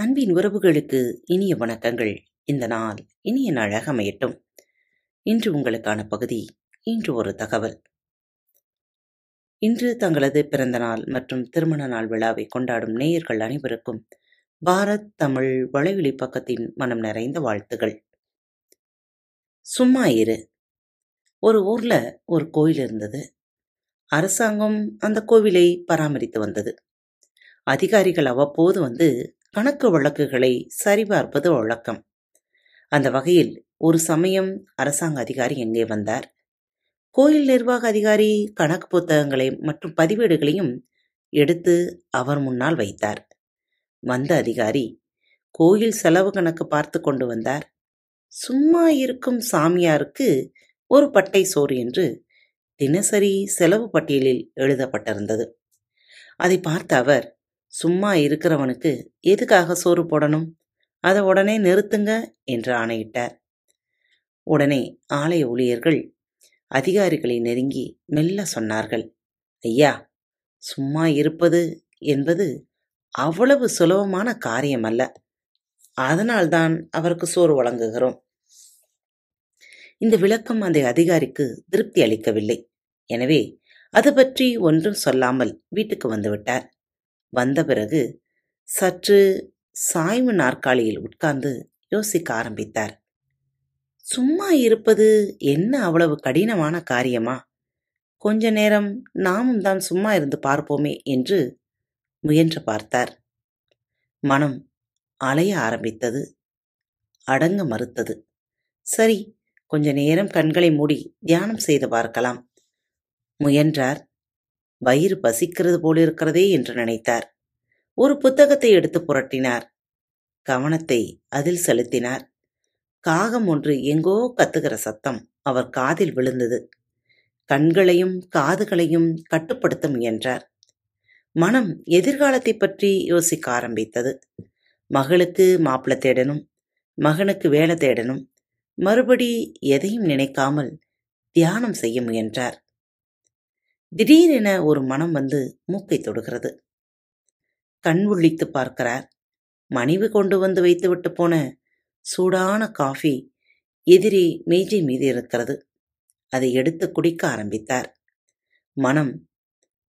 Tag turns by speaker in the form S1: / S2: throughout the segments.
S1: அன்பின் உறவுகளுக்கு இனிய வணக்கங்கள். இந்த நாள் இனிய நாளாக அமையட்டும். இன்று உங்களுக்கான பகுதி இன்று ஒரு தகவல். இன்று தங்களது பிறந்த நாள் மற்றும் திருமண நாள் விழாவை கொண்டாடும் நேயர்கள் அனைவருக்கும் பாரத் தமிழ் வலைவெளி பக்கத்தின் மனம் நிறைந்த வாழ்த்துகள். சும்மா இரு. ஒரு ஊர்ல ஒரு கோயில் இருந்தது. அரசாங்கம் அந்த கோவிலை பராமரித்து வந்தது. அதிகாரிகள் அவ்வப்போது வந்து கணக்கு வழக்குகளை சரிபார்ப்பது வழக்கம். அந்த வகையில் ஒரு சமயம் அரசாங்க அதிகாரி எங்கே வந்தார்? கோயில் நிர்வாக அதிகாரி கணக்கு புத்தகங்களை மற்றும் பதிவேடுகளையும் எடுத்து அவர் முன்னால் வைத்தார். வந்த அதிகாரி கோயில் செலவு கணக்கு பார்த்து கொண்டு வந்தார். சும்மா இருக்கும் சாமியாருக்கு ஒரு பட்டை சோறு என்று தினசரி செலவு பட்டியலில் எழுதப்பட்டிருந்தது. அதை பார்த்த அவர் சும்மா இருக்கிறவனுக்கு எதுக்காக சோறு போடணும்? அதை உடனே நிறுத்துங்க என்று ஆணையிட்டார். உடனே ஆலய ஊழியர்கள் அதிகாரிகளை நெருங்கி மெல்ல சொன்னார்கள். ஐயா சும்மா இருப்பது என்பது அவ்வளவு சுலபமான காரியம் அல்ல அதனால்தான் அவருக்கு சோறு வழங்குகிறோம். இந்த விளக்கம் அந்த அதிகாரிக்கு திருப்தி அளிக்கவில்லை. எனவே அது பற்றி ஒன்றும் சொல்லாமல் வீட்டுக்கு வந்துவிட்டார் வந்த பிறகு சற்று சாய்வு நாற்காலியில் உட்கார்ந்து யோசிக்க ஆரம்பித்தார். சும்மா இருப்பது என்ன அவ்வளவு கடினமான காரியமா? கொஞ்ச நேரம் நாமும் தான் சும்மா இருந்து பார்ப்போமே என்று முயன்று பார்த்தார். மனம் அலைய ஆரம்பித்தது அடங்க மறுத்தது. சரி கொஞ்ச நேரம் கண்களை மூடி தியானம் செய்து பார்க்கலாம் முயன்றார். வயிறு பசிக்கிறது போலிருக்கிறதே என்று நினைத்தார். ஒரு புத்தகத்தை எடுத்து புரட்டினார். கவனத்தை அதில் செலுத்தினார். காகம் ஒன்று எங்கோ கத்துகிற சத்தம் அவர் காதில் விழுந்தது. கண்களையும் காதுகளையும் கட்டுப்படுத்த முயன்றார். மனம் எதிர்காலத்தை பற்றி யோசிக்க ஆரம்பித்தது. மகளுக்கு மாப்பிள்ளை தேடணும் மகனுக்கு வேலை தேடணும் மறுபடி எதையும் நினைக்காமல் தியானம் செய்ய முயன்றார். திடீரென ஒரு மனம் வந்து மூக்கை தொடுகிறது. கண் விழித்து பார்க்கிறார். மனைவி கொண்டு வந்து வைத்துவிட்டு போன சூடான காஃபி எதிரே மேஜை மீது இருக்கிறது. அதை எடுத்து குடிக்க ஆரம்பித்தார். மனம்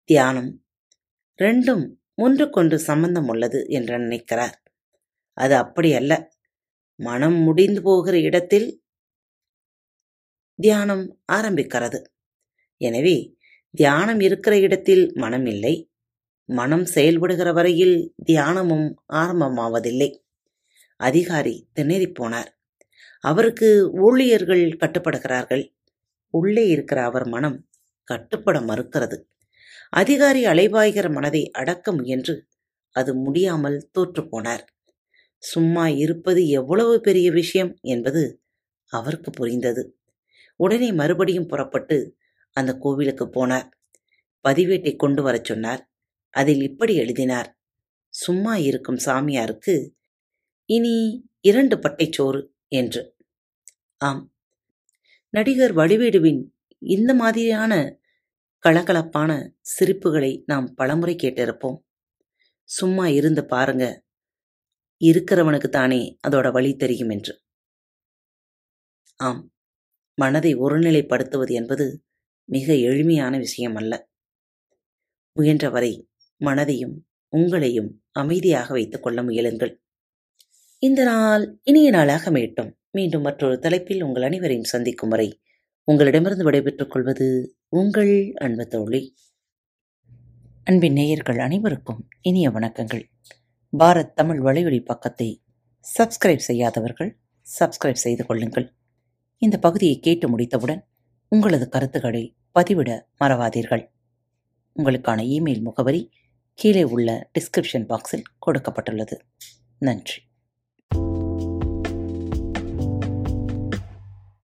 S1: தியானம் ரெண்டும் ஒன்றுக்கொன்று சம்பந்தம் உள்ளது என்று நினைக்கிறார். அது அப்படி அல்ல. மனம் முடிந்து போகிற இடத்தில் தியானம் ஆரம்பிக்கிறது. எனவே தியானம் இருக்கிற இடத்தில் மனம் இல்லை மனம் செயல்படுகிற வரையில் தியானமும் ஆரம்பமாவதில்லை. அதிகாரி திணறிப் போனார். அவருக்கு ஊழியர்கள் கட்டுப்படுகிறார்கள். உள்ளே இருக்கிற அவர் மனம் கட்டுப்பட மறுக்கிறது. அதிகாரி அலைபாய்கிற மனதை அடக்க முயன்று அது முடியாமல் தோற்றுப்போனார் சும்மா இருப்பது எவ்வளவு பெரிய விஷயம் என்பது அவருக்கு புரிந்தது. உடனே மறுபடியும் புறப்பட்டு அந்த கோவிலுக்கு போனார். பதிவேட்டை கொண்டு வரச் சொன்னார். அதில் இப்படி எழுதினார். சும்மா இருக்கும் சாமியாருக்கு இனி இரண்டு பட்டைச்சோறு என்று. ஆம். நடிகர் வடிவேடுவின் இந்த மாதிரியான கலகலப்பான சிரிப்புகளை நாம் பலமுறை கேட்டிருப்போம். சும்மா இருந்து பாருங்க. இருக்கிறவனுக்கு தானே அதோட வழி தெரியும் என்று. ஆம். மனதை ஒருநிலைப்படுத்துவது என்பது மிக எளிமையான விஷயம் அல்ல முயன்றவரை மனதையும் உங்களையும் அமைதியாக வைத்துக் கொள்ள முயலுங்கள். இந்த நாள் இனிய நாளாக அமையட்டும். மீண்டும் மற்றொரு தலைப்பில் உங்கள் அனைவரையும் சந்திக்கும் வரை உங்களிடமிருந்து விடைபெற்றுக் கொள்வது உங்கள் அன்பு தோழி. அன்பின் நேயர்கள் அனைவருக்கும் இனிய வணக்கங்கள். பாரத் தமிழ் வலையொலி பக்கத்தை சப்ஸ்கிரைப் செய்யாதவர்கள் சப்ஸ்கிரைப் செய்து கொள்ளுங்கள். இந்த பகுதியை கேட்டு முடித்தவுடன் உங்களது கருத்துக்களை பதிவிட மறவாதீர்கள். உங்களுக்கான இமெயில் முகவரி கீழே உள்ள டிஸ்கிரிப்ஷன் பாக்ஸில் கொடுக்கப்பட்டுள்ளது. நன்றி.